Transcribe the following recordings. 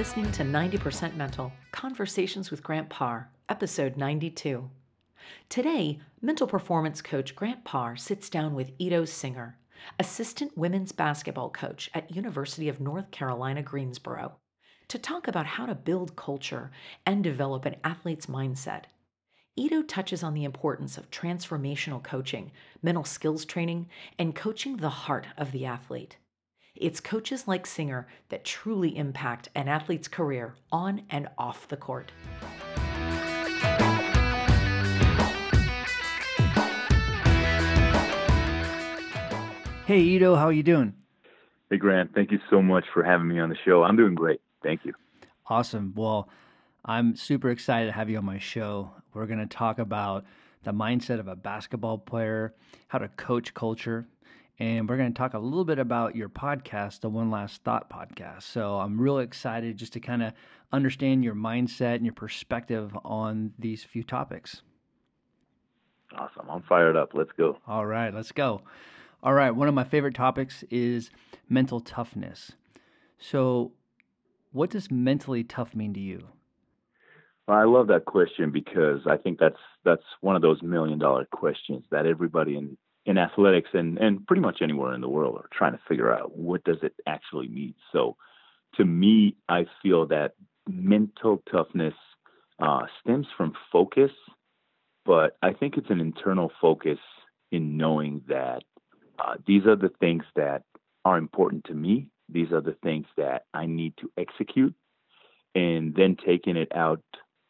listening to 90% Mental Conversations with Grant Parr, episode 92. Today, mental performance coach Grant Parr sits down with Ito Singer, assistant women's basketball coach at University of North Carolina Greensboro, to talk about how to build culture and develop an athlete's mindset. Ito touches on the importance of transformational coaching, mental skills training, and coaching the heart of the athlete. It's coaches like Singer that truly impact an athlete's career on and off the court. Hey Ito, how are you doing? Hey Grant, thank you so much for having me on the show. I'm doing great. Thank you. Awesome. Well, I'm super excited to have you on my show. We're going to talk about the mindset of a basketball player, how to coach culture, and we're going to talk a little bit about your podcast, the One Last Thought podcast. So I'm really excited just to kind of understand your mindset and your perspective on these few topics. Awesome. I'm fired up. Let's go. All right, let's go. All right, one of my favorite topics is mental toughness. So, what does mentally tough mean to you? Well, I love that question because I think that's that's one of those million dollar questions that everybody in in athletics and, and pretty much anywhere in the world are trying to figure out what does it actually mean. So to me, I feel that mental toughness uh, stems from focus, but I think it's an internal focus in knowing that uh, these are the things that are important to me. These are the things that I need to execute, and then taking it out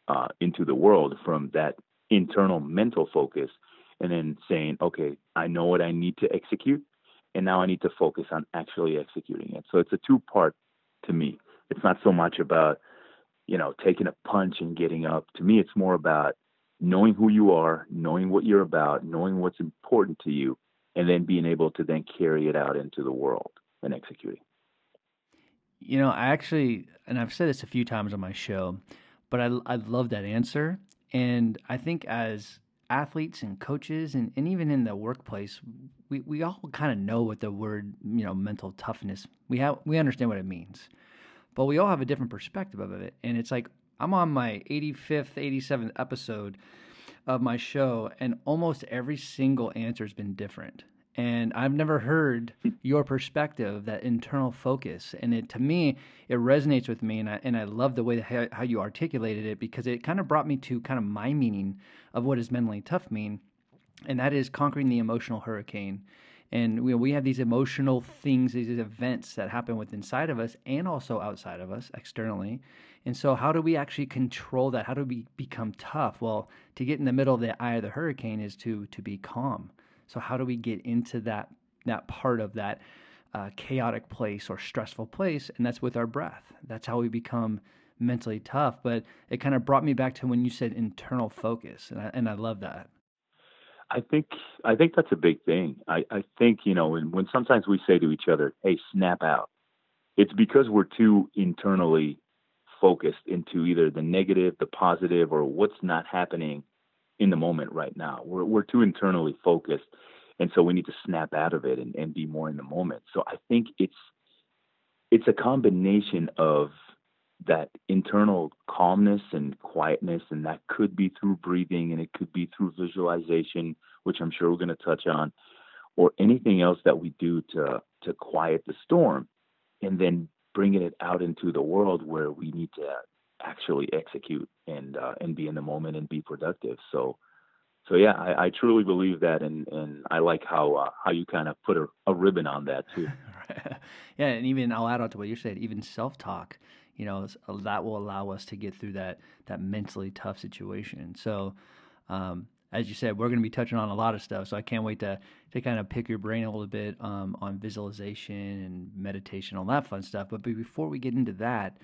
uh, into the world from that internal mental focus and then saying, okay, I know what I need to execute, and now I need to focus on actually executing it. So it's a two part to me. It's not so much about, you know, taking a punch and getting up. To me, it's more about knowing who you are, knowing what you're about, knowing what's important to you, and then being able to then carry it out into the world and executing. You know, I actually, and I've said this a few times on my show, but I, I love that answer. And I think as athletes and coaches and, and even in the workplace, we, we all kind of know what the word, you know, mental toughness, we have, we understand what it means, but we all have a different perspective of it. And it's like, I'm on my 85th, 87th episode of my show, and almost every single answer has been different and I've never heard hmm. your perspective, that internal focus. And it to me, it resonates with me, and I and I love the way that, how you articulated it because it kind of brought me to kind of my meaning of what does mentally tough mean, and that is conquering the emotional hurricane. And we, we have these emotional things, these events that happen within inside of us and also outside of us externally. And so, how do we actually control that? How do we become tough? Well, to get in the middle of the eye of the hurricane is to to be calm so how do we get into that that part of that uh, chaotic place or stressful place? And that's with our breath. That's how we become mentally tough. But it kind of brought me back to when you said internal focus, and I, and I love that. I think I think that's a big thing. I, I think you know when, when sometimes we say to each other, "Hey, snap out," it's because we're too internally focused into either the negative, the positive, or what's not happening in the moment right now. We're we're too internally focused, and so we need to snap out of it and, and be more in the moment. So I think it's it's a combination of that internal calmness and quietness, and that could be through breathing, and it could be through visualization, which I'm sure we're going to touch on, or anything else that we do to to quiet the storm, and then bringing it out into the world where we need to actually execute and uh, and be in the moment and be productive. So so yeah, I, I truly believe that, and and I like how uh, how you kind of put a, a ribbon on that too. yeah, and even I'll add on to what you said. Even self talk, you know, uh, that will allow us to get through that that mentally tough situation. So. Um, as you said, we're going to be touching on a lot of stuff. So I can't wait to to kind of pick your brain a little bit um, on visualization and meditation, all that fun stuff. But before we get into that,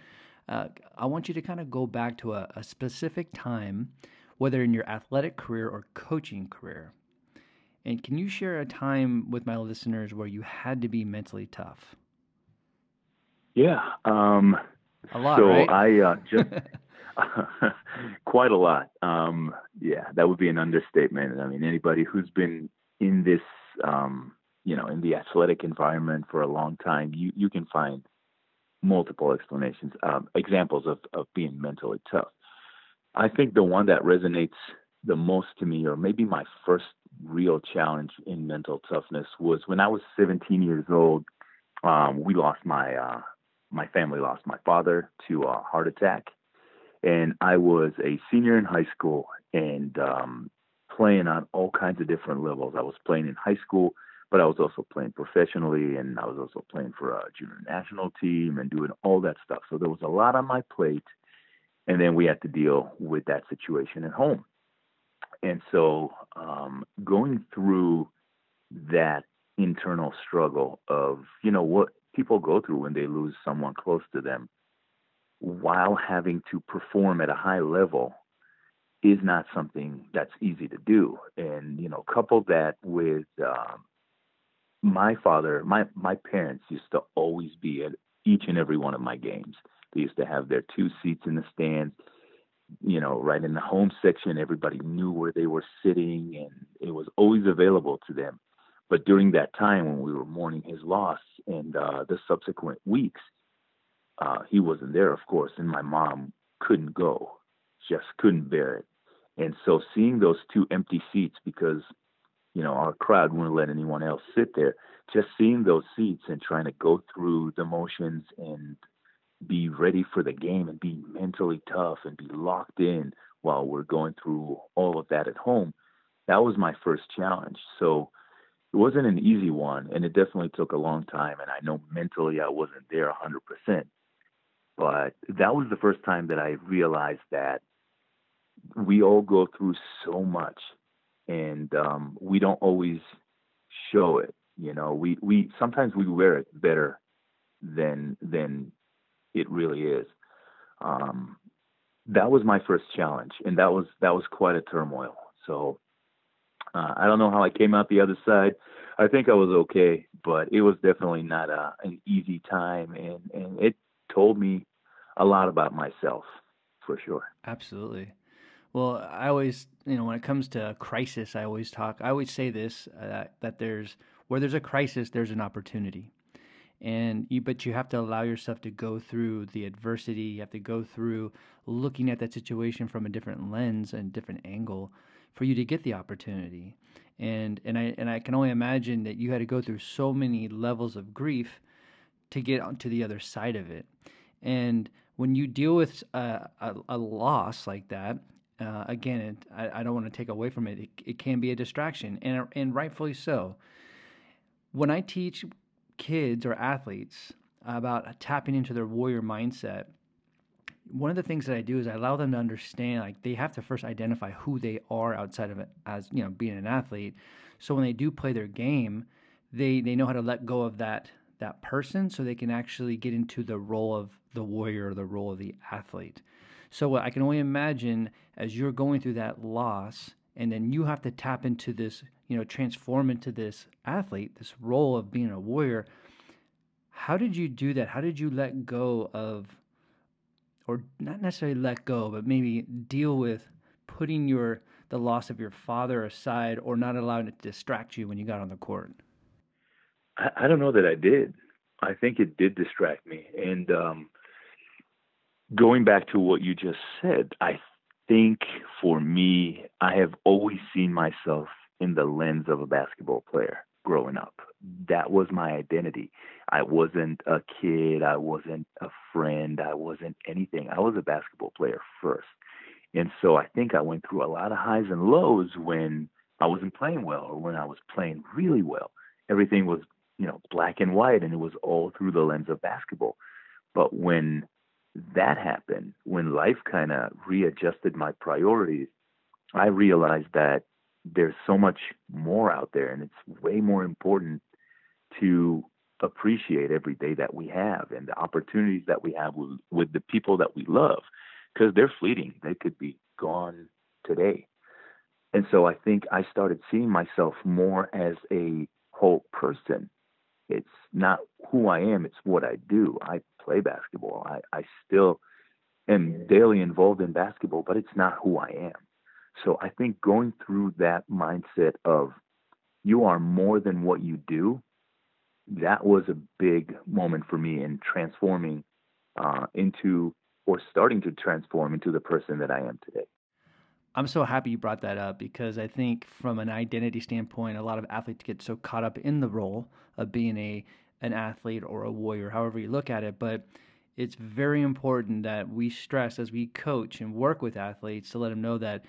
uh, I want you to kind of go back to a, a specific time, whether in your athletic career or coaching career. And can you share a time with my listeners where you had to be mentally tough? Yeah. Um, a lot, so right? I uh, just quite a lot. Um, yeah, that would be an understatement. I mean, anybody who's been in this, um, you know, in the athletic environment for a long time, you you can find multiple explanations, um, examples of, of being mentally tough. I think the one that resonates the most to me, or maybe my first real challenge in mental toughness, was when I was 17 years old. Um, we lost my uh, my family lost my father to a heart attack, and I was a senior in high school and um, playing on all kinds of different levels. I was playing in high school, but I was also playing professionally, and I was also playing for a junior national team and doing all that stuff. So there was a lot on my plate, and then we had to deal with that situation at home. And so um, going through that internal struggle of you know what people go through when they lose someone close to them while having to perform at a high level is not something that's easy to do. And you know, couple that with um, my father, my my parents used to always be at each and every one of my games. They used to have their two seats in the stands, you know, right in the home section. Everybody knew where they were sitting, and it was always available to them. But during that time when we were mourning his loss and uh, the subsequent weeks, uh, he wasn't there, of course, and my mom couldn't go just couldn't bear it. And so seeing those two empty seats because, you know, our crowd wouldn't let anyone else sit there, just seeing those seats and trying to go through the motions and be ready for the game and be mentally tough and be locked in while we're going through all of that at home, that was my first challenge. So it wasn't an easy one and it definitely took a long time and I know mentally I wasn't there 100%. But that was the first time that I realized that we all go through so much and um, we don't always show it. You know, we, we sometimes we wear it better than than it really is. Um, that was my first challenge, and that was that was quite a turmoil. So uh, I don't know how I came out the other side. I think I was okay, but it was definitely not a, an easy time, and and it told me a lot about myself for sure. Absolutely. Well, I always, you know, when it comes to crisis, I always talk. I always say this uh, that there's where there's a crisis, there's an opportunity, and you. But you have to allow yourself to go through the adversity. You have to go through looking at that situation from a different lens and different angle for you to get the opportunity. And and I and I can only imagine that you had to go through so many levels of grief to get onto the other side of it. And when you deal with a, a, a loss like that, uh, again, it, I, I, don't want to take away from it. it. it. can be a distraction, and and rightfully so. When I teach kids or athletes about tapping into their warrior mindset, one of the things that I do is I allow them to understand like they have to first identify who they are outside of it as you know being an athlete. So when they do play their game, they they know how to let go of that that person so they can actually get into the role of the warrior or the role of the athlete. So I can only imagine as you're going through that loss, and then you have to tap into this, you know, transform into this athlete, this role of being a warrior. How did you do that? How did you let go of, or not necessarily let go, but maybe deal with putting your the loss of your father aside, or not allowing it to distract you when you got on the court? I, I don't know that I did. I think it did distract me, and um, going back to what you just said, I think for me, I have always seen myself in the lens of a basketball player growing up. That was my identity. I wasn't a kid, I wasn't a friend, I wasn't anything. I was a basketball player first. And so I think I went through a lot of highs and lows when I wasn't playing well or when I was playing really well. Everything was, you know, black and white and it was all through the lens of basketball. But when that happened, when life kind of readjusted my priorities, I realized that there's so much more out there and it's way more important to appreciate every day that we have and the opportunities that we have with, with the people that we love because they're fleeting. They could be gone today. And so I think I started seeing myself more as a whole person. It's not who I am, it's what I do. I play basketball. I, I still am daily involved in basketball, but it's not who I am. So I think going through that mindset of you are more than what you do, that was a big moment for me in transforming uh, into or starting to transform into the person that I am today. I'm so happy you brought that up because I think from an identity standpoint, a lot of athletes get so caught up in the role of being a an athlete or a warrior, however you look at it. But it's very important that we stress as we coach and work with athletes to let them know that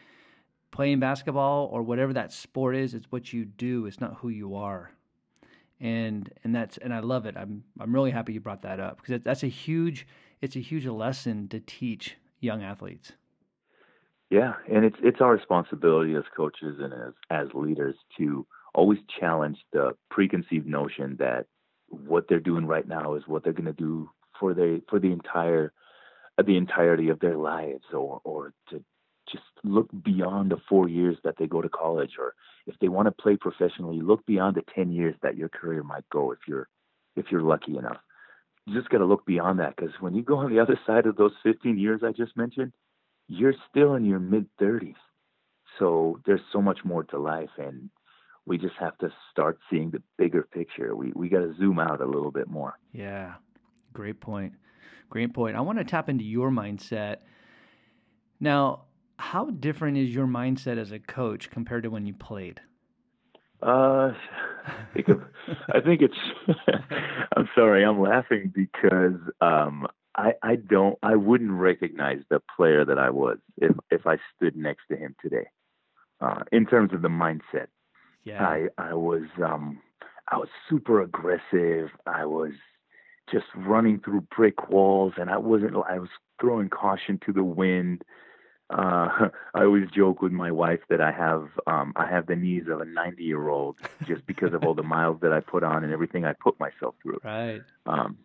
playing basketball or whatever that sport is, it's what you do. It's not who you are. And and that's and I love it. I'm I'm really happy you brought that up because that's a huge it's a huge lesson to teach young athletes. Yeah, and it's it's our responsibility as coaches and as as leaders to always challenge the preconceived notion that what they're doing right now is what they're going to do for the for the entire uh, the entirety of their lives or or to just look beyond the four years that they go to college or if they want to play professionally look beyond the 10 years that your career might go if you're if you're lucky enough. You just got to look beyond that because when you go on the other side of those 15 years i just mentioned you're still in your mid 30s so there's so much more to life and we just have to start seeing the bigger picture we we got to zoom out a little bit more yeah Great point. Great point. I want to tap into your mindset. Now, how different is your mindset as a coach compared to when you played? Uh, I think it's. I'm sorry, I'm laughing because um, I I don't I wouldn't recognize the player that I was if if I stood next to him today. Uh, in terms of the mindset, yeah, I I was um I was super aggressive. I was just running through brick walls, and I wasn't. I was throwing caution to the wind. Uh, I always joke with my wife that I have um, I have the knees of a 90 year old just because of all the miles that I put on and everything I put myself through. Right. Um,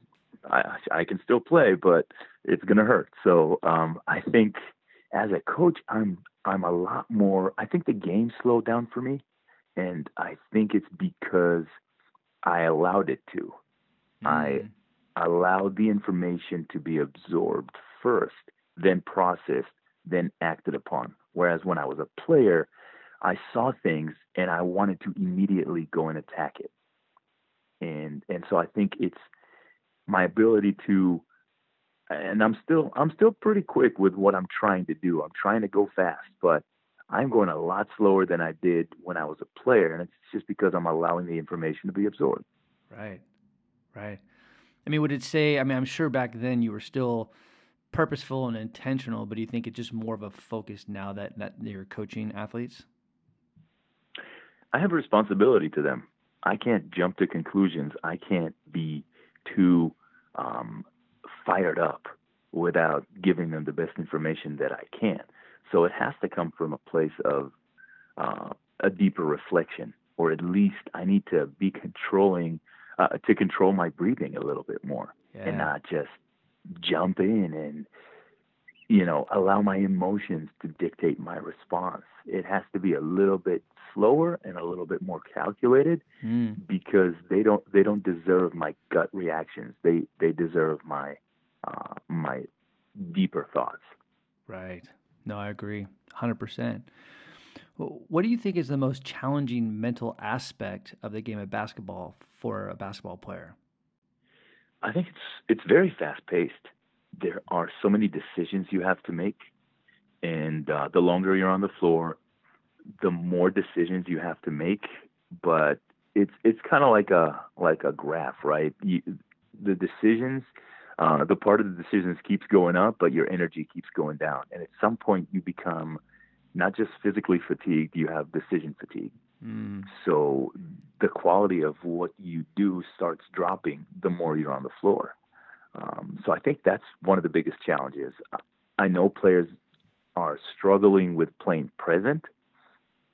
I, I can still play, but it's gonna hurt. So um, I think as a coach, I'm I'm a lot more. I think the game slowed down for me, and I think it's because I allowed it to. Mm. I allowed the information to be absorbed first, then processed, then acted upon. Whereas when I was a player, I saw things and I wanted to immediately go and attack it. And and so I think it's my ability to and I'm still I'm still pretty quick with what I'm trying to do. I'm trying to go fast, but I'm going a lot slower than I did when I was a player, and it's just because I'm allowing the information to be absorbed. Right, right. I mean, would it say? I mean, I'm sure back then you were still purposeful and intentional, but do you think it's just more of a focus now that that you're coaching athletes? I have a responsibility to them. I can't jump to conclusions. I can't be too um, fired up without giving them the best information that I can. So it has to come from a place of uh, a deeper reflection, or at least I need to be controlling uh, to control my breathing a little bit more yeah. and not just jump in and you know allow my emotions to dictate my response it has to be a little bit slower and a little bit more calculated mm. because they don't they don't deserve my gut reactions they they deserve my uh, my deeper thoughts right no i agree 100% what do you think is the most challenging mental aspect of the game of basketball for a basketball player? I think it's it's very fast paced. There are so many decisions you have to make, and uh, the longer you're on the floor, the more decisions you have to make. But it's it's kind of like a like a graph, right? You, the decisions, uh, the part of the decisions keeps going up, but your energy keeps going down, and at some point you become not just physically fatigued, you have decision fatigue. Mm. So the quality of what you do starts dropping the more you're on the floor. Um, so I think that's one of the biggest challenges. I know players are struggling with playing present,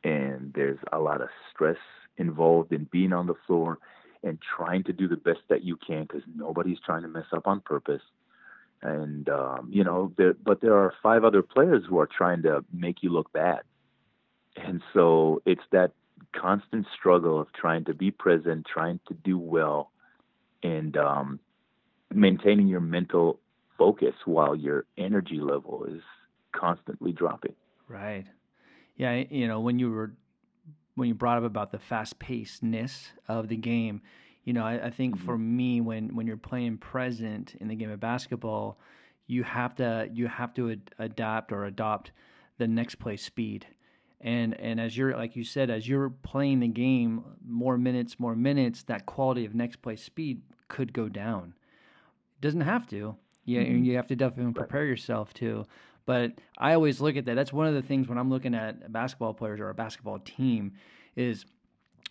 and there's a lot of stress involved in being on the floor and trying to do the best that you can because nobody's trying to mess up on purpose and um, you know, there, but there are five other players who are trying to make you look bad, and so it's that constant struggle of trying to be present, trying to do well, and um, maintaining your mental focus while your energy level is constantly dropping. Right. Yeah. You know, when you were when you brought up about the fast pacedness of the game, You know, I, I think Mhm. for me, when when you're playing present in the game of basketball, you have to you have to ad- adapt or adopt the next play speed. And and as you're like you said, as you're playing the game, more minutes, more minutes, that quality of next play speed could go down. It doesn't have to. Yeah, Mhm. you have to definitely prepare yourself to. But I always look at that. That's one of the things when I'm looking at basketball players or a basketball team is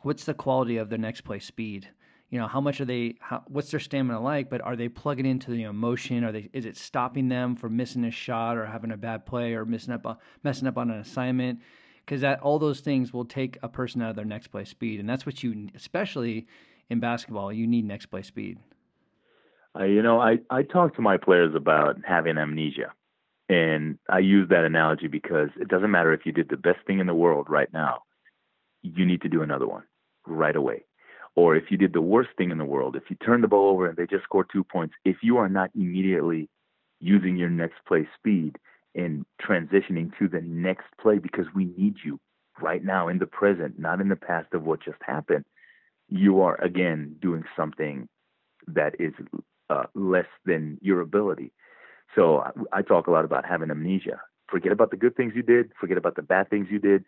what's the quality of their next play speed? You know, how much are they? How, what's their stamina like? But are they plugging into the emotion? Are they? Is it stopping them from missing a shot or having a bad play or messing up, on, messing up on an assignment? Because that all those things will take a person out of their next play speed, and that's what you, especially in basketball, you need next play speed. I, you know, I, I talk to my players about having amnesia. And I use that analogy because it doesn't matter if you did the best thing in the world right now, you need to do another one right away. Or if you did the worst thing in the world, if you turn the ball over and they just score two points, if you are not immediately using your next play speed and transitioning to the next play because we need you right now in the present, not in the past of what just happened, you are again doing something that is uh, less than your ability. So I, I talk a lot about having amnesia. Forget about the good things you did. Forget about the bad things you did.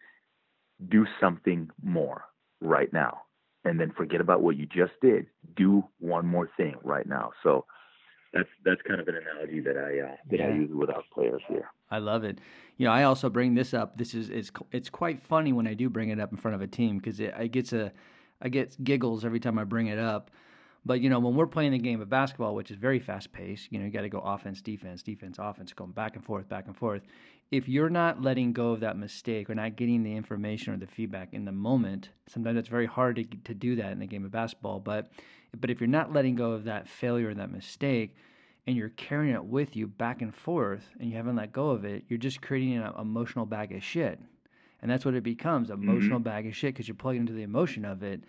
Do something more right now, and then forget about what you just did. Do one more thing right now. So that's that's kind of an analogy that I uh, that I use with our players here. I love it. You know, I also bring this up. This is it's it's quite funny when I do bring it up in front of a team because it I gets a I get giggles every time I bring it up. But you know, when we're playing the game of basketball, which is very fast paced, you know, you got to go offense, defense, defense, offense, going back and forth, back and forth. If you're not letting go of that mistake or not getting the information or the feedback in the moment, sometimes it's very hard to to do that in the game of basketball. But but if you're not letting go of that failure or that mistake, and you're carrying it with you back and forth and you haven't let go of it, you're just creating an emotional bag of shit. And that's what it becomes, mm-hmm. emotional bag of shit because you're plugging into the emotion of it.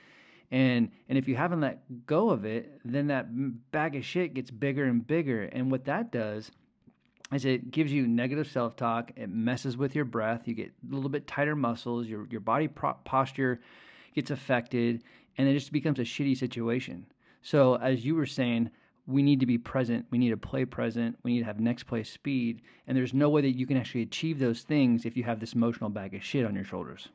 And and if you haven't let go of it, then that bag of shit gets bigger and bigger. And what that does is it gives you negative self-talk. It messes with your breath. You get a little bit tighter muscles. Your your body pro- posture gets affected, and it just becomes a shitty situation. So as you were saying, we need to be present. We need to play present. We need to have next play speed. And there's no way that you can actually achieve those things if you have this emotional bag of shit on your shoulders.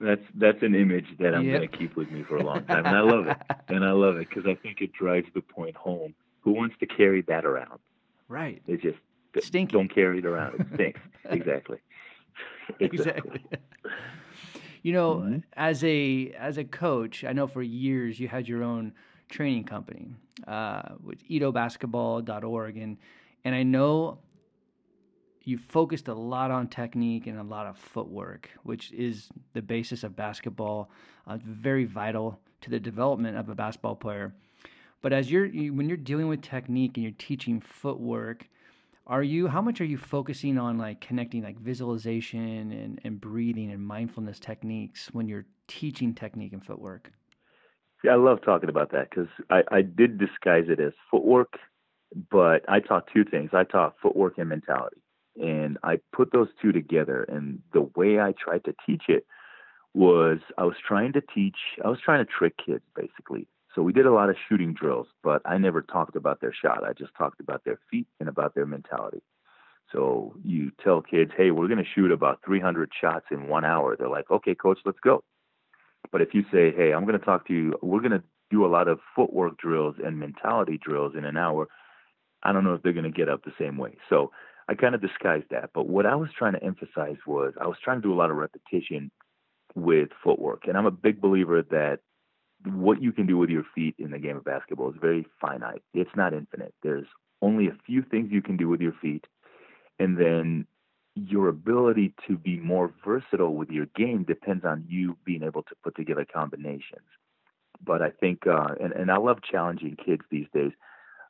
That's that's an image that I'm Yep. going to keep with me for a long time, and I love it. And I love it because I think it drives the point home. Who wants to carry that around? Right. It just Stinky. don't carry it around. It stinks. exactly. exactly. you know, Mhm. as a as a coach, I know for years you had your own training company uh, with etobasketball.org, and and I know you focused a lot on technique and a lot of footwork, which is the basis of basketball, uh, very vital to the development of a basketball player. But as you're you, when you're dealing with technique and you're teaching footwork, are you how much are you focusing on like connecting like visualization and, and breathing and mindfulness techniques when you're teaching technique and footwork? Yeah, I love talking about that because I, I did disguise it as footwork, but I taught two things. I taught footwork and mentality, and I put those two together. And the way I tried to teach it was I was trying to teach, I was trying to trick kids basically. So we did a lot of shooting drills, but I never talked about their shot. I just talked about their feet and about their mentality. So you tell kids, hey, we're going to shoot about 300 shots in one hour. They're like, okay, coach, let's go. But if you say, hey, I'm going to talk to you, we're going to do a lot of footwork drills and mentality drills in an hour, I don't know if they're going to get up the same way. So I kind of disguised that. But what I was trying to emphasize was I was trying to do a lot of repetition with footwork. And I'm a big believer that what you can do with your feet in the game of basketball is very finite. It's not infinite. There's only a few things you can do with your feet. And then your ability to be more versatile with your game depends on you being able to put together combinations. But I think, uh, and, and I love challenging kids these days.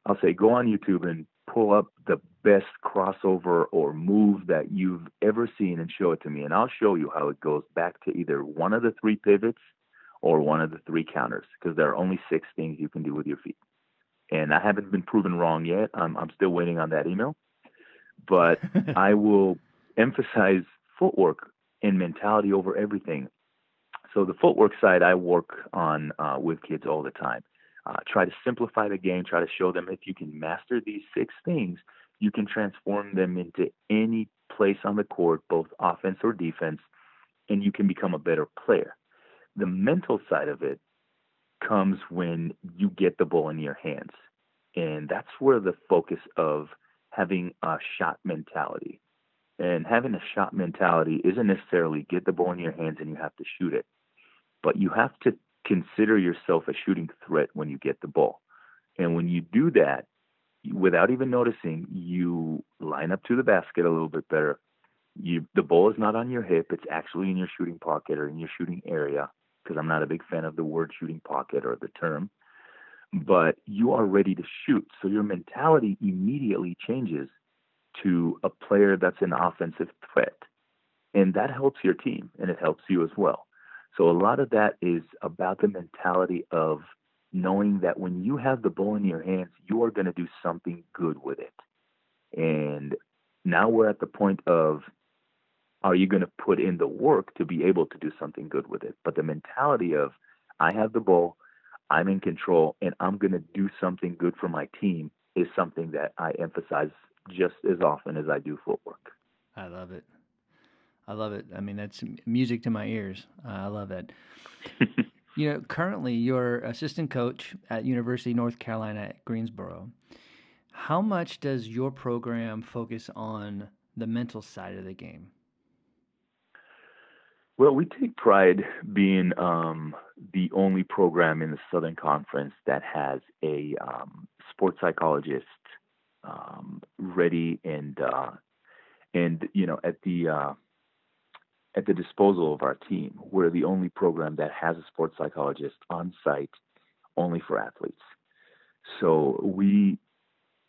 I'll say, go on YouTube and pull up the best crossover or move that you've ever seen and show it to me. And I'll show you how it goes back to either one of the three pivots or one of the three counters because there are only six things you can do with your feet. And I haven't been proven wrong yet. I'm, I'm still waiting on that email. But I will emphasize footwork and mentality over everything. So the footwork side, I work on uh, with kids all the time. Uh, try to simplify the game. Try to show them if you can master these six things, you can transform them into any place on the court, both offense or defense, and you can become a better player. The mental side of it comes when you get the ball in your hands. And that's where the focus of having a shot mentality. And having a shot mentality isn't necessarily get the ball in your hands and you have to shoot it, but you have to consider yourself a shooting threat when you get the ball. And when you do that, without even noticing, you line up to the basket a little bit better. You, the ball is not on your hip; it's actually in your shooting pocket or in your shooting area. Because I'm not a big fan of the word shooting pocket or the term but you are ready to shoot. So your mentality immediately changes to a player that's an offensive threat. And that helps your team and it helps you as well. So a lot of that is about the mentality of knowing that when you have the ball in your hands, you are going to do something good with it. And now we're at the point of are you going to put in the work to be able to do something good with it? But the mentality of I have the ball, I'm in control and I'm going to do something good for my team is something that I emphasize just as often as I do footwork. I love it. I love it. I mean, that's music to my ears. Uh, I love that. you know, currently you're assistant coach at University of North Carolina at Greensboro. How much does your program focus on the mental side of the game? Well, we take pride being um, the only program in the Southern Conference that has a um, sports psychologist um, ready and uh, and you know at the uh, at the disposal of our team. We're the only program that has a sports psychologist on site only for athletes. So we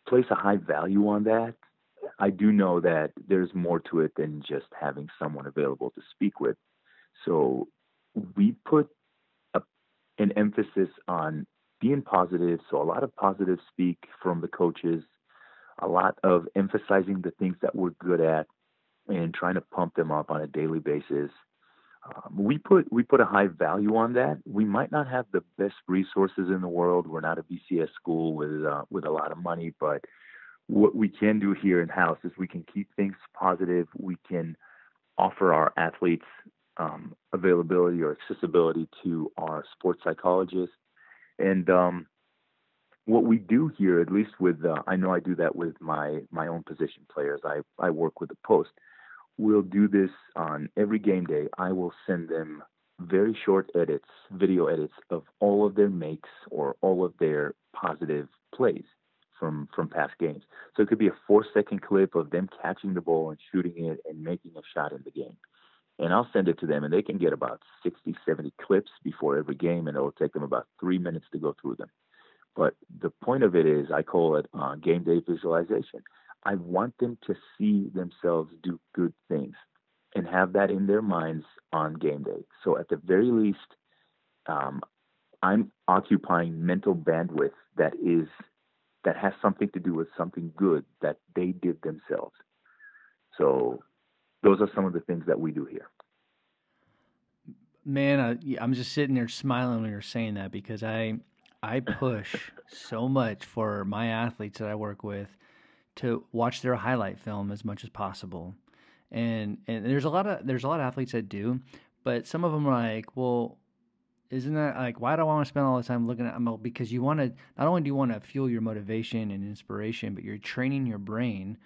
place a high value on that. I do know that there's more to it than just having someone available to speak with. So we put a, an emphasis on being positive. So a lot of positive speak from the coaches, a lot of emphasizing the things that we're good at and trying to pump them up on a daily basis. Um, we put we put a high value on that. We might not have the best resources in the world. We're not a BCS school with uh, with a lot of money, but what we can do here in house is we can keep things positive. We can offer our athletes um, availability or accessibility to our sports psychologists. And um, what we do here, at least with, uh, I know I do that with my my own position players. I I work with the post. We'll do this on every game day. I will send them very short edits, video edits of all of their makes or all of their positive plays from from past games. So it could be a four second clip of them catching the ball and shooting it and making a shot in the game and I'll send it to them, and they can get about 60, 70 clips before every game, and it'll take them about three minutes to go through them. But the point of it is, I call it uh, game day visualization. I want them to see themselves do good things and have that in their minds on game day. So at the very least, um, I'm occupying mental bandwidth that is that has something to do with something good that they did themselves. So those are some of the things that we do here. Man, I, I'm just sitting there smiling when you're saying that because I I push so much for my athletes that I work with to watch their highlight film as much as possible. And and there's a lot of there's a lot of athletes that do, but some of them are like, well, isn't that like why do I want to spend all the time looking at them? Because you want to not only do you want to fuel your motivation and inspiration, but you're training your brain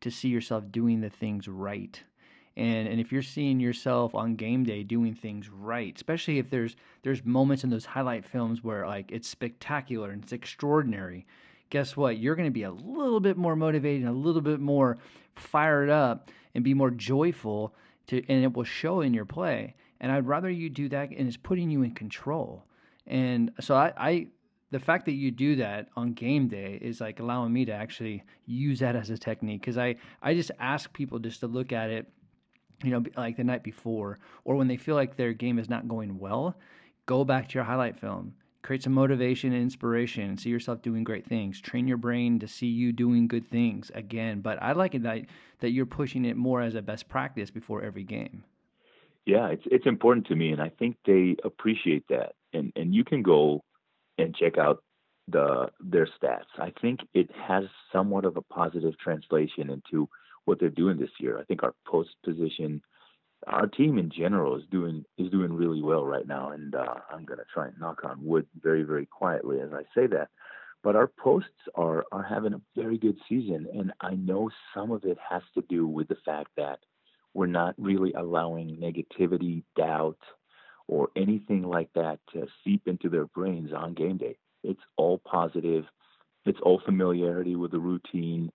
to see yourself doing the things right and and if you're seeing yourself on game day doing things right especially if there's there's moments in those highlight films where like it's spectacular and it's extraordinary guess what? You're going to be a little bit more motivated and a little bit more fired up and be more joyful to and it will show in your play. And i'd rather you do that and it's putting you in control. And so i, I the fact that you do that on game day is like allowing me to actually use that as a technique. Because I, I just ask people just to look at it you know, like the night before, or when they feel like their game is not going well, go back to your highlight film. Create some motivation and inspiration and see yourself doing great things. Train your brain to see you doing good things again. But I like it that, that you're pushing it more as a best practice before every game. Yeah, it's it's important to me, and I think they appreciate that. And and you can go and check out the their stats. I think it has somewhat of a positive translation into what they're doing this year. I think our post position, our team in general is doing is doing really well right now, and uh, I'm gonna try and knock on wood very very quietly as I say that. But our posts are are having a very good season, and I know some of it has to do with the fact that we're not really allowing negativity, doubt, or anything like that to seep into their brains on game day. It's all positive. It's all familiarity with the routine,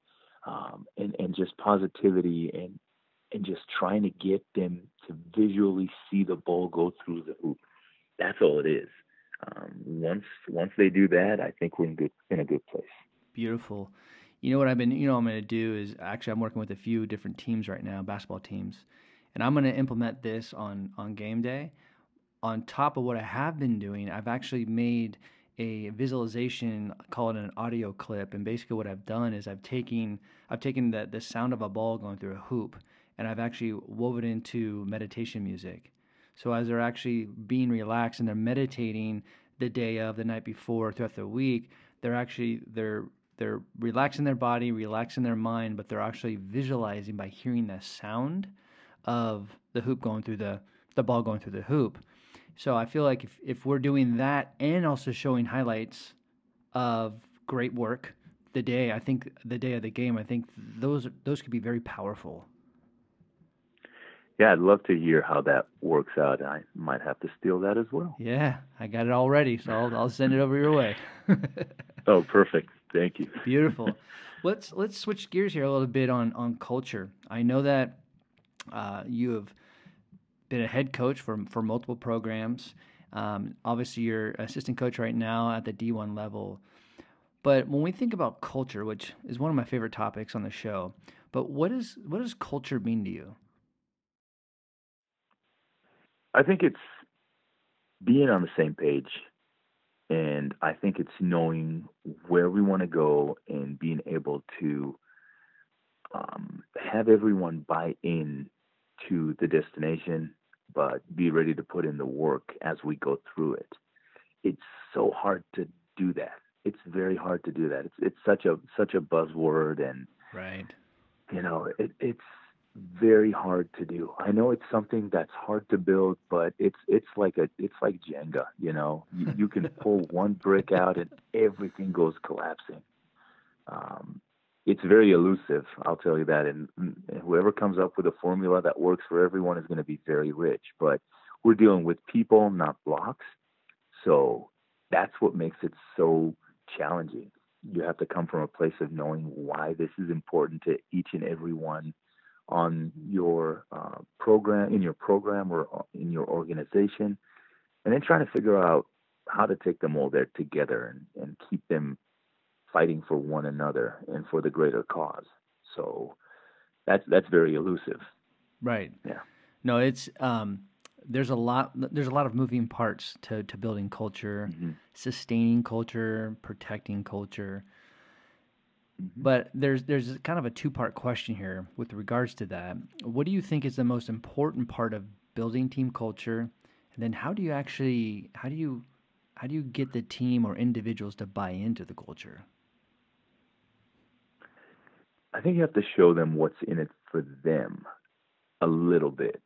um, and and just positivity and and just trying to get them to visually see the ball go through the hoop. That's all it is. Um, once once they do that, I think we're in good in a good place. Beautiful. You know what I've been, you know, I'm going to do is actually I'm working with a few different teams right now, basketball teams, and I'm going to implement this on on game day. On top of what I have been doing, I've actually made a visualization, call it an audio clip, and basically what I've done is I've taken I've taken the the sound of a ball going through a hoop, and I've actually woven into meditation music. So as they're actually being relaxed and they're meditating the day of, the night before, throughout the week, they're actually they're they're relaxing their body, relaxing their mind, but they're actually visualizing by hearing the sound of the hoop going through the the ball going through the hoop. So I feel like if, if we're doing that and also showing highlights of great work the day, I think the day of the game, I think those those could be very powerful. Yeah, I'd love to hear how that works out. I might have to steal that as well. Yeah, I got it all ready, so I'll, I'll send it over your way. oh, perfect. Thank you. Beautiful. Let's let's switch gears here a little bit on on culture. I know that uh, you have been a head coach for for multiple programs. Um, obviously, you're assistant coach right now at the D1 level. But when we think about culture, which is one of my favorite topics on the show, but what is what does culture mean to you? I think it's being on the same page and I think it's knowing where we want to go and being able to um, have everyone buy in to the destination, but be ready to put in the work as we go through it. It's so hard to do that. It's very hard to do that. It's it's such a such a buzzword and right. You know, it, it's very hard to do. I know it's something that's hard to build, but it's it's like a it's like Jenga. You know, you, you can pull one brick out and everything goes collapsing. Um, it's very elusive, I'll tell you that. And, and whoever comes up with a formula that works for everyone is going to be very rich. But we're dealing with people, not blocks. So that's what makes it so challenging. You have to come from a place of knowing why this is important to each and every one on your uh, program, in your program or uh, in your organization, and then trying to figure out how to take them all there together and, and keep them fighting for one another and for the greater cause. So that's that's very elusive. Right. Yeah. No, it's um, there's a lot there's a lot of moving parts to to building culture, mm-hmm. sustaining culture, protecting culture. Mm-hmm. But there's there's kind of a two part question here with regards to that. What do you think is the most important part of building team culture, and then how do you actually how do you how do you get the team or individuals to buy into the culture? I think you have to show them what's in it for them a little bit.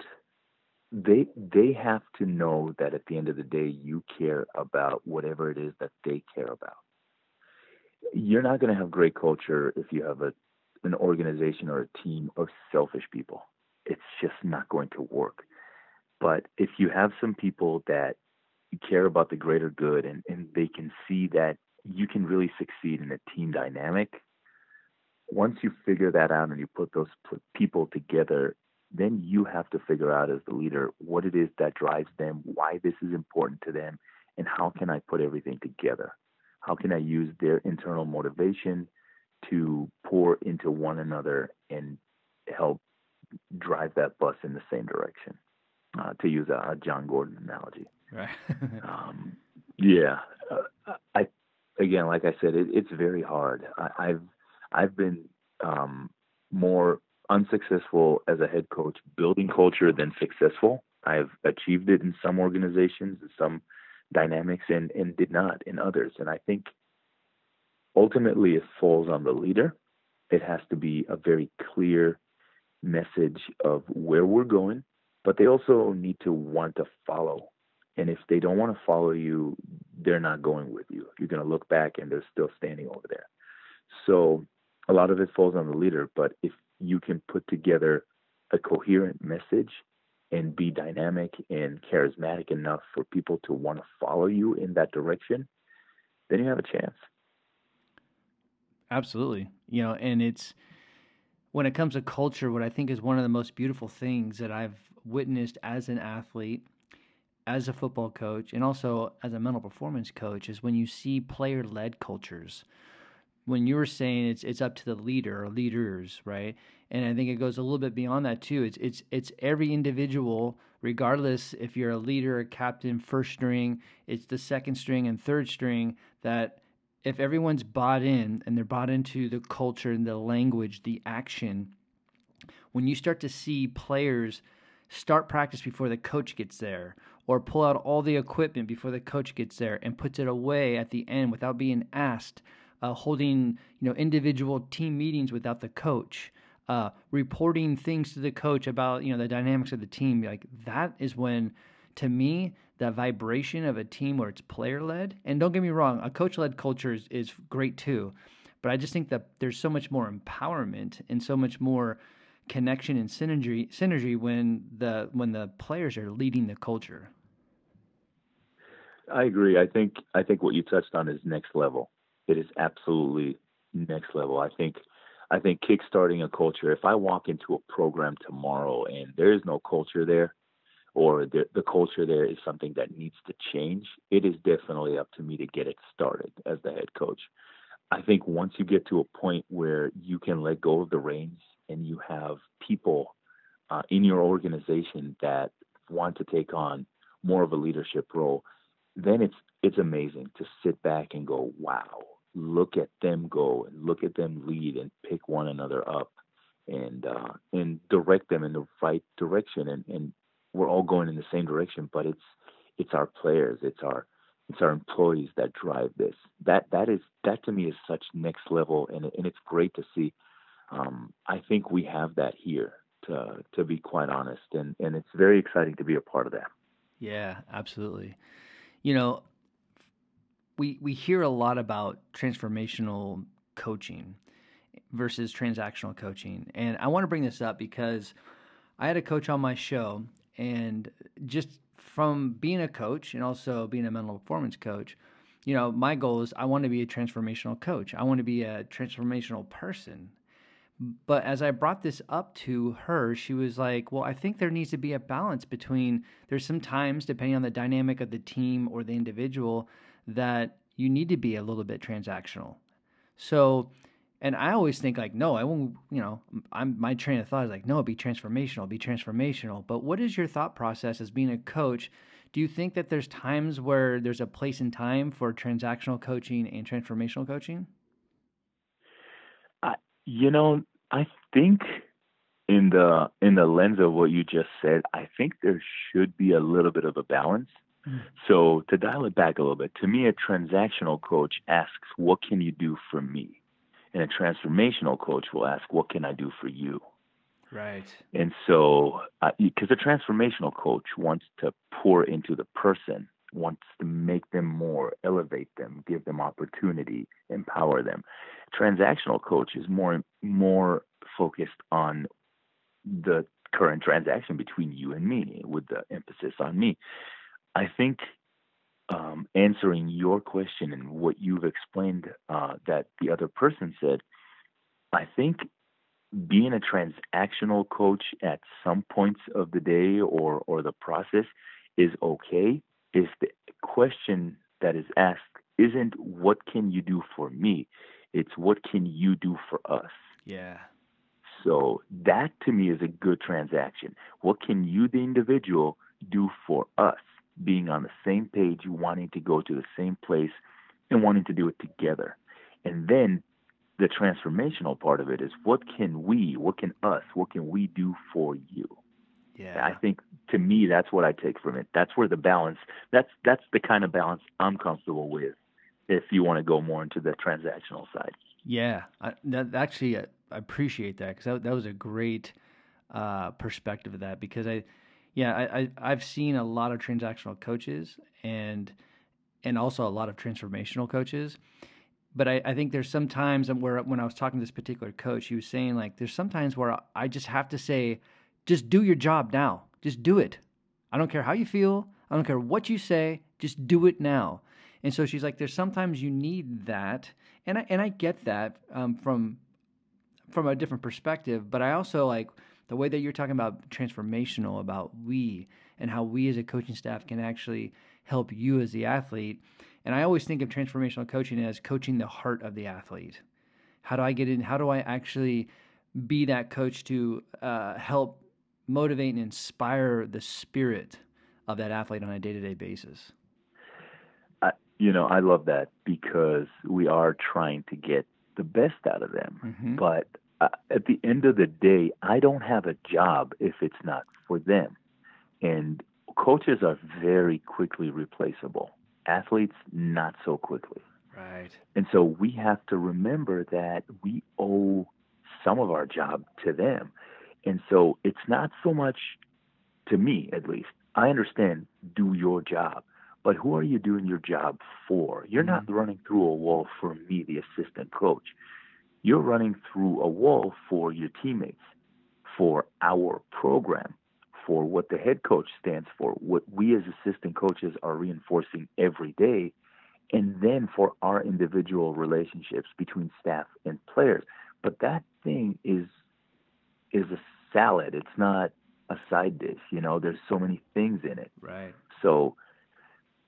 They they have to know that at the end of the day you care about whatever it is that they care about you're not going to have great culture if you have a an organization or a team of selfish people. It's just not going to work. But if you have some people that care about the greater good and, and they can see that you can really succeed in a team dynamic, once you figure that out and you put those people together, then you have to figure out as the leader what it is that drives them, why this is important to them, and how can I put everything together. How can I use their internal motivation to pour into one another and help drive that bus in the same direction? Uh, to use a, a, Jon Gordon analogy. Right. um, yeah. Uh, I again, like I said, it, it's very hard. I, have I've been um, more unsuccessful as a head coach building culture than successful. I've achieved it in some organizations, and some dynamics, and and did not in others. And I think ultimately it falls on the leader. It has to be a very clear message of where we're going, but they also need to want to follow. And if they don't want to follow you, they're not going with you. You're going to look back and they're still standing over there. So a lot of it falls on the leader, but if you can put together a coherent message and be dynamic and charismatic enough for people to want to follow you in that direction, then you have a chance. Absolutely. You know, and it's when it comes to culture, what I think is one of the most beautiful things that I've witnessed as an athlete, as a football coach, and also as a mental performance coach is when you see player led cultures. When you were saying it's it's up to the leader or leaders, right? And I think it goes a little bit beyond that too. It's it's it's every individual, regardless if you're a leader, a captain, first string, it's the second string and third string that if everyone's bought in and they're bought into the culture and the language, the action, when you start to see players start practice before the coach gets there or pull out all the equipment before the coach gets there and puts it away at the end without being asked, uh, holding you know individual team meetings without the coach, uh, reporting things to the coach about you know the dynamics of the team, like that is when, to me, that vibration of a team where it's player led. And don't get me wrong, a coach led culture is, is great too. But I just think that there's so much more empowerment and so much more connection and synergy synergy when the when the players are leading the culture. I agree. I think I think what you touched on is next level. It is absolutely next level. I think I think kickstarting a culture. If I walk into a program tomorrow and there is no culture there, or the, the culture there is something that needs to change, it is definitely up to me to get it started as the head coach. I think once you get to a point where you can let go of the reins and you have people uh, in your organization that want to take on more of a leadership role, then it's it's amazing to sit back and go, wow, look at them go and look at them lead and pick one another up and uh, and direct them in the right direction and, and we're all going in the same direction, but it's it's our players, it's our it's our employees that drive this. That that is that to me is such next level, and and it's great to see. Um, I think we have that here, to to be quite honest, and and it's very exciting to be a part of that. Yeah, absolutely. You know, we we hear a lot about transformational coaching versus transactional coaching, and I want to bring this up because I had a coach on my show and just from being a coach and also being a mental performance coach, you know, my goal is I want to be a transformational coach. I want to be a transformational person. But as I brought this up to her, she was like, Well, I think there needs to be a balance between there's some times, depending on the dynamic of the team or the individual, that you need to be a little bit transactional. So and I always think like, no, I won't. You know, I'm my train of thought is like, no, be transformational, be transformational. But what is your thought process as being a coach? Do you think that there's times where there's a place and time for transactional coaching and transformational coaching? Uh, you know, I think in the in the lens of what you just said, I think there should be a little bit of a balance. So to dial it back a little bit, to me, a transactional coach asks, "What can you do for me?" And a transformational coach will ask, What can I do for you? Right. And so, because uh, a transformational coach wants to pour into the person, wants to make them more, elevate them, give them opportunity, empower them. Transactional coach is more more focused on the current transaction between you and me, with the emphasis on me. I think um, answering your question and what you've explained uh, that the other person said, I think being a transactional coach at some points of the day or or the process is okay. Is the question that is asked isn't what can you do for me? It's what can you do for us? Yeah. So that to me is a good transaction. What can you, the individual, do for us? Being on the same page, wanting to go to the same place, and wanting to do it together. And then the transformational part of it is what can we, what can us, what can we do for you? Yeah. I think to me that's what I take from it. That's where the balance. That's that's the kind of balance I'm comfortable with. If you want to go more into the transactional side. Yeah, I, that actually I appreciate that because that, that was a great uh, perspective of that because I, yeah, I, I I've seen a lot of transactional coaches and and also a lot of transformational coaches, but I, I think there's some times where when I was talking to this particular coach, he was saying like there's sometimes where I just have to say, just do your job now, just do it. I don't care how you feel, I don't care what you say, just do it now. And so she's like, there's sometimes you need that, and I and I get that um, from from a different perspective. But I also like the way that you're talking about transformational, about we and how we as a coaching staff can actually help you as the athlete. And I always think of transformational coaching as coaching the heart of the athlete. How do I get in? How do I actually be that coach to uh, help motivate and inspire the spirit of that athlete on a day to day basis? you know, I love that because we are trying to get the best out of them. Mm-hmm. But uh, at the end of the day, I don't have a job if it's not for them. And coaches are very quickly replaceable. Athletes, not so quickly. Right. And so we have to remember that we owe some of our job to them. And so it's not so much, to me at least, I understand do your job. But who are you doing your job for? You're mm-hmm. not running through a wall for me, the assistant coach. You're running through a wall for your teammates, for our program, for what the head coach stands for, what we as assistant coaches are reinforcing every day, and then for our individual relationships between staff and players. But that thing is is a salad. It's not a side dish. You know, there's so many things in it. Right. So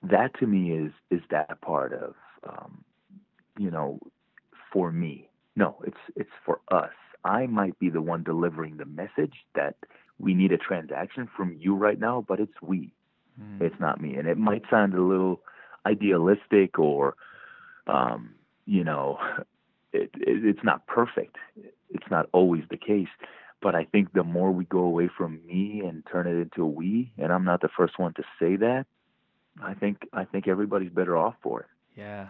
that to me is is that part of um, you know for me no it's it's for us. I might be the one delivering the message that we need a transaction from you right now but it's we. Mm. it's not me. And it might sound a little idealistic or um, you know it, it, it's not perfect. It's not always the case. But i think the more we go away from me and turn it into a we and i'm not the first one to say that I think I think everybody's better off for it. Yeah,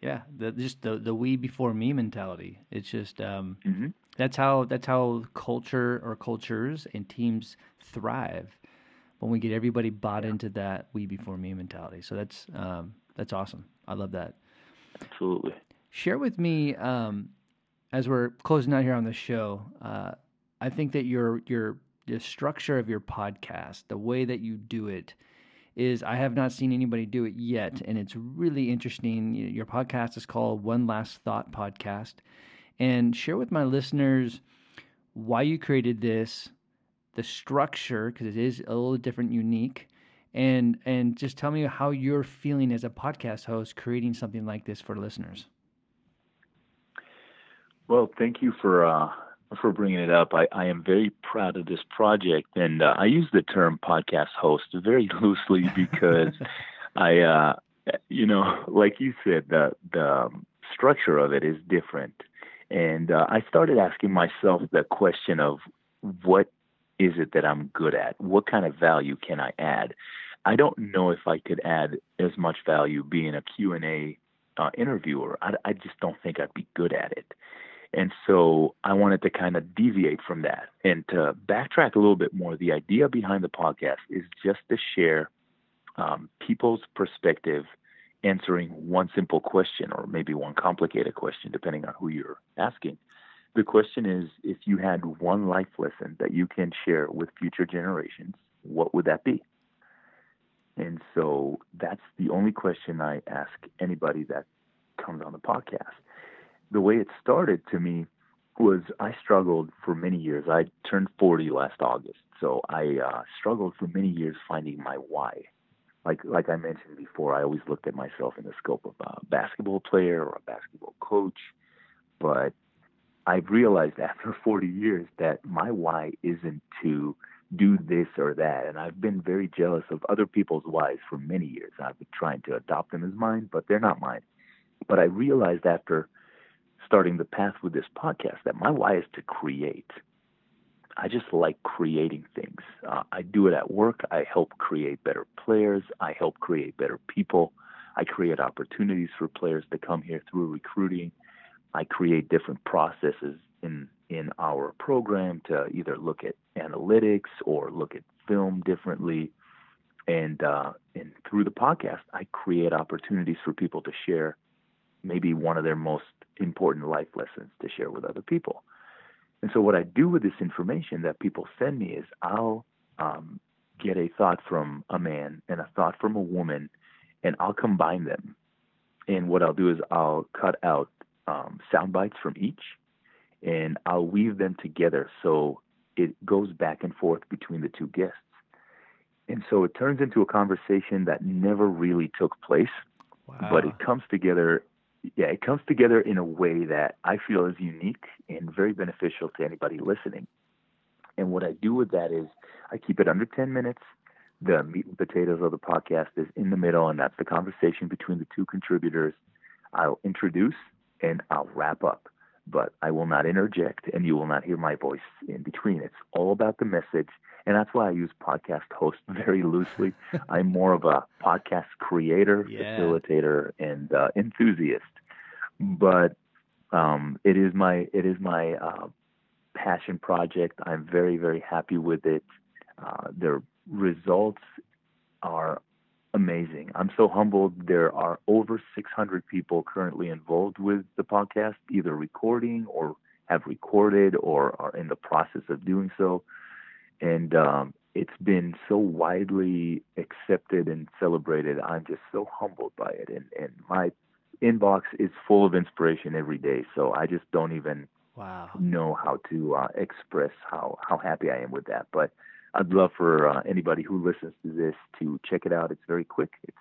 yeah. The, just the the we before me mentality. It's just um, mm-hmm. that's how that's how culture or cultures and teams thrive when we get everybody bought yeah. into that we before me mentality. So that's um, that's awesome. I love that. Absolutely. Share with me um, as we're closing out here on the show. Uh, I think that your your the structure of your podcast, the way that you do it is I have not seen anybody do it yet, and it's really interesting. Your podcast is called One Last Thought Podcast, and share with my listeners why you created this, the structure because it is a little different, unique, and and just tell me how you're feeling as a podcast host creating something like this for listeners. Well, thank you for uh, for bringing it up. I, I am very proud of this project, and uh, I use the term podcast host very loosely because I, uh, you know, like you said, the the structure of it is different, and uh, I started asking myself the question of what is it that I'm good at? What kind of value can I add? I don't know if I could add as much value being a Q and A uh, interviewer. I, I just don't think I'd be good at it. And so I wanted to kind of deviate from that and to backtrack a little bit more. The idea behind the podcast is just to share um, people's perspective answering one simple question or maybe one complicated question, depending on who you're asking. The question is if you had one life lesson that you can share with future generations, what would that be? And so that's the only question I ask anybody that comes on the podcast the way it started to me was I struggled for many years. I turned 40 last August, so I uh, struggled for many years finding my why. Like like I mentioned before, I always looked at myself in the scope of a basketball player or a basketball coach, but I've realized after 40 years that my why isn't to do this or that, and I've been very jealous of other people's whys for many years. I've been trying to adopt them as mine, but they're not mine. But I realized after starting the path with this podcast that my why is to create. I just like creating things. Uh, I do it at work. I help create better players. I help create better people. I create opportunities for players to come here through recruiting. I create different processes in in our program to either look at analytics or look at film differently. And uh, and through the podcast, I create opportunities for people to share maybe one of their most important life lessons to share with other people. And so, what I do with this information that people send me is I'll um, get a thought from a man and a thought from a woman, and I'll combine them. And what I'll do is I'll cut out um, sound bites from each, and I'll weave them together so it goes back and forth between the two guests. And so it turns into a conversation that never really took place, wow. but it comes together yeah, it comes together in a way that I feel is unique and very beneficial to anybody listening. And what I do with that is I keep it under 10 minutes. The meat and potatoes of the podcast is in the middle, and that's the conversation between the two contributors. I'll introduce and I'll wrap up, but I will not interject, and you will not hear my voice in between. It's all about the message, and that's why I use podcast host very loosely. I'm more of a podcast creator, yeah. facilitator, and uh, enthusiast but um, it is my it is my uh, passion project. I'm very very happy with it. Uh, the results are amazing. I'm so humbled. There are over 600 people currently involved with the podcast, either recording or have recorded or are in the process of doing so. And um, it's been so widely accepted and celebrated. I'm just so humbled by it. And, and my inbox is full of inspiration every day. So I just don't even wow. know how to uh, express how how happy I am with that. But I'd love for uh, anybody who listens to this to check it out. It's very quick. It's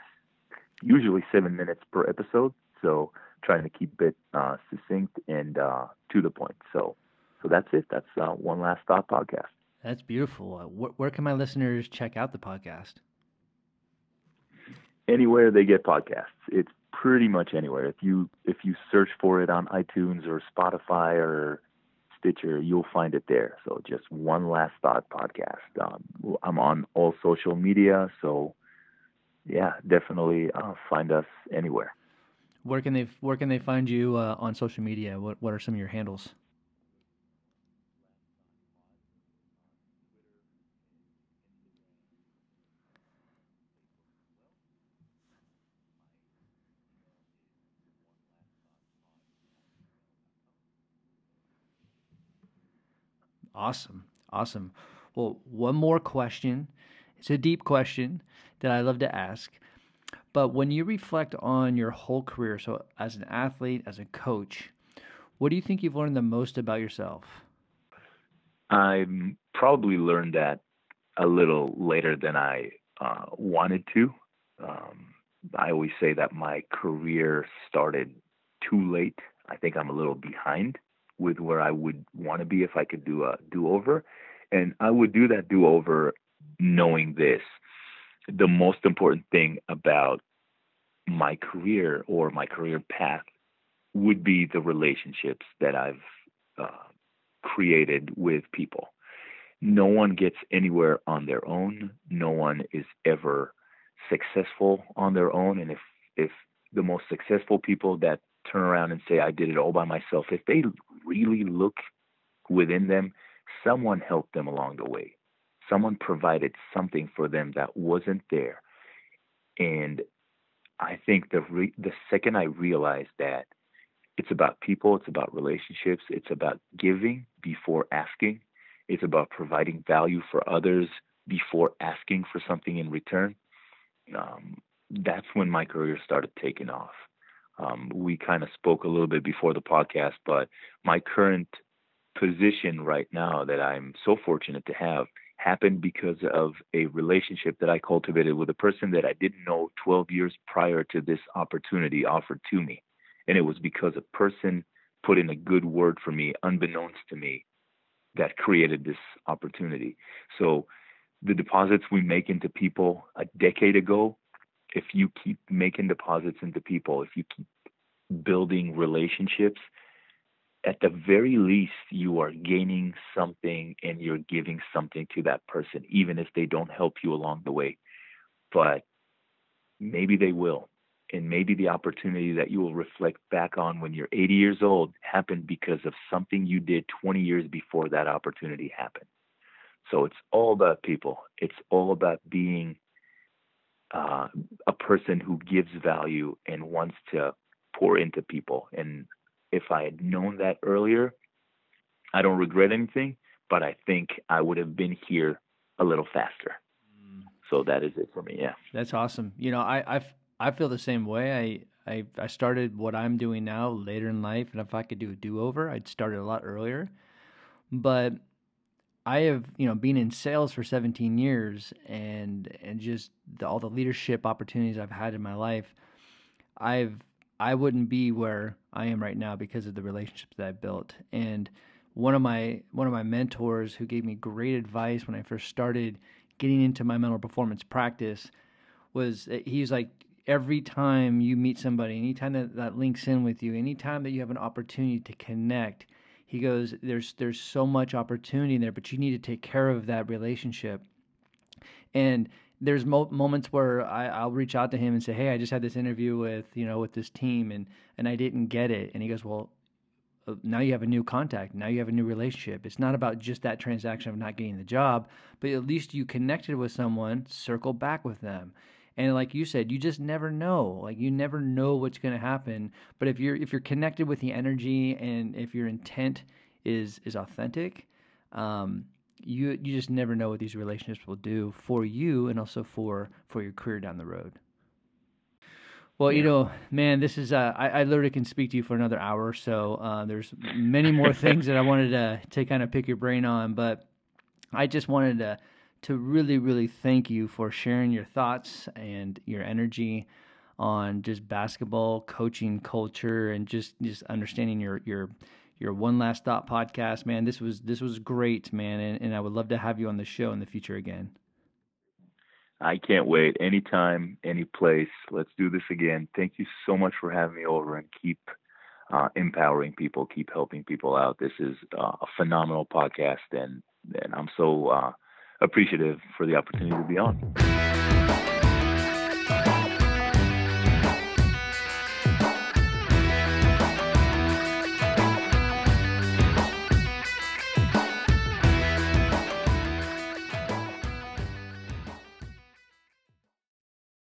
usually seven minutes per episode, so trying to keep it uh, succinct and uh, to the point. So, so that's it. That's uh, one last thought podcast. That's beautiful. Uh, wh- where can my listeners check out the podcast? Anywhere they get podcasts. It's pretty much anywhere. If you if you search for it on iTunes or Spotify or Stitcher, you'll find it there. So just one last thought podcast. Um, I'm on all social media, so yeah, definitely uh, find us anywhere. Where can they Where can they find you uh, on social media? What What are some of your handles? Awesome. Awesome. Well, one more question. It's a deep question that I love to ask. But when you reflect on your whole career, so as an athlete, as a coach, what do you think you've learned the most about yourself? I probably learned that a little later than I uh, wanted to. Um, I always say that my career started too late. I think I'm a little behind with where I would want to be if I could do a do over. And I would do that do over knowing this. The most important thing about my career or my career path would be the relationships that I've uh, created with people. No one gets anywhere on their own. No one is ever successful on their own. And if if the most successful people that turn around and say I did it all by myself, if they really look within them, someone helped them along the way. Someone provided something for them that wasn't there. And I think the re- the second I realized that it's about people, it's about relationships, it's about giving before asking, it's about providing value for others before asking for something in return. Um, that's when my career started taking off. Um, we kind of spoke a little bit before the podcast, but my current position right now that I'm so fortunate to have happened because of a relationship that I cultivated with a person that I didn't know 12 years prior to this opportunity offered to me. And it was because a person put in a good word for me, unbeknownst to me, that created this opportunity. So the deposits we make into people a decade ago if you keep making deposits into people, if you keep building relationships, at the very least, you are gaining something and you're giving something to that person, even if they don't help you along the way. But maybe they will. And maybe the opportunity that you will reflect back on when you're 80 years old happened because of something you did 20 years before that opportunity happened. So it's all about people. It's all about being uh, a person who gives value and wants to pour into people. And if I had known that earlier, I don't regret anything, but I think I would have been here a little faster. Mm. So that is it for me. Yeah. That's awesome. You know, I, I, I feel the same way. I, I, I started what I'm doing now later in life. And if I could do a do over, I'd start it a lot earlier. But I have, you know, been in sales for 17 years and, and just the, all the leadership opportunities I've had in my life. I've I wouldn't be where I am right now because of the relationships that I built. And one of my one of my mentors who gave me great advice when I first started getting into my mental performance practice was eh, he's like every time you meet somebody, anytime that, that links in with you, anytime that you have an opportunity to connect, he goes, there's there's so much opportunity there, but you need to take care of that relationship. And there's mo- moments where I, will reach out to him and say, "Hey, I just had this interview with you know with this team, and and I didn't get it." And he goes, "Well, uh, now you have a new contact. Now you have a new relationship. It's not about just that transaction of not getting the job, but at least you connected with someone. Circle back with them." And like you said, you just never know. Like you never know what's going to happen. But if you're if you're connected with the energy and if your intent is is authentic, um, you you just never know what these relationships will do for you and also for for your career down the road. Well, yeah. you know, man, this is uh, I, I literally can speak to you for another hour or so. Uh, there's many more things that I wanted to to kind of pick your brain on, but I just wanted to to really really thank you for sharing your thoughts and your energy on just basketball coaching culture and just just understanding your your your One Last Thought podcast, man. This was this was great, man, and, and I would love to have you on the show in the future again. I can't wait. Anytime, any place. Let's do this again. Thank you so much for having me over and keep uh, empowering people, keep helping people out. This is uh, a phenomenal podcast, and and I'm so uh, appreciative for the opportunity to be on.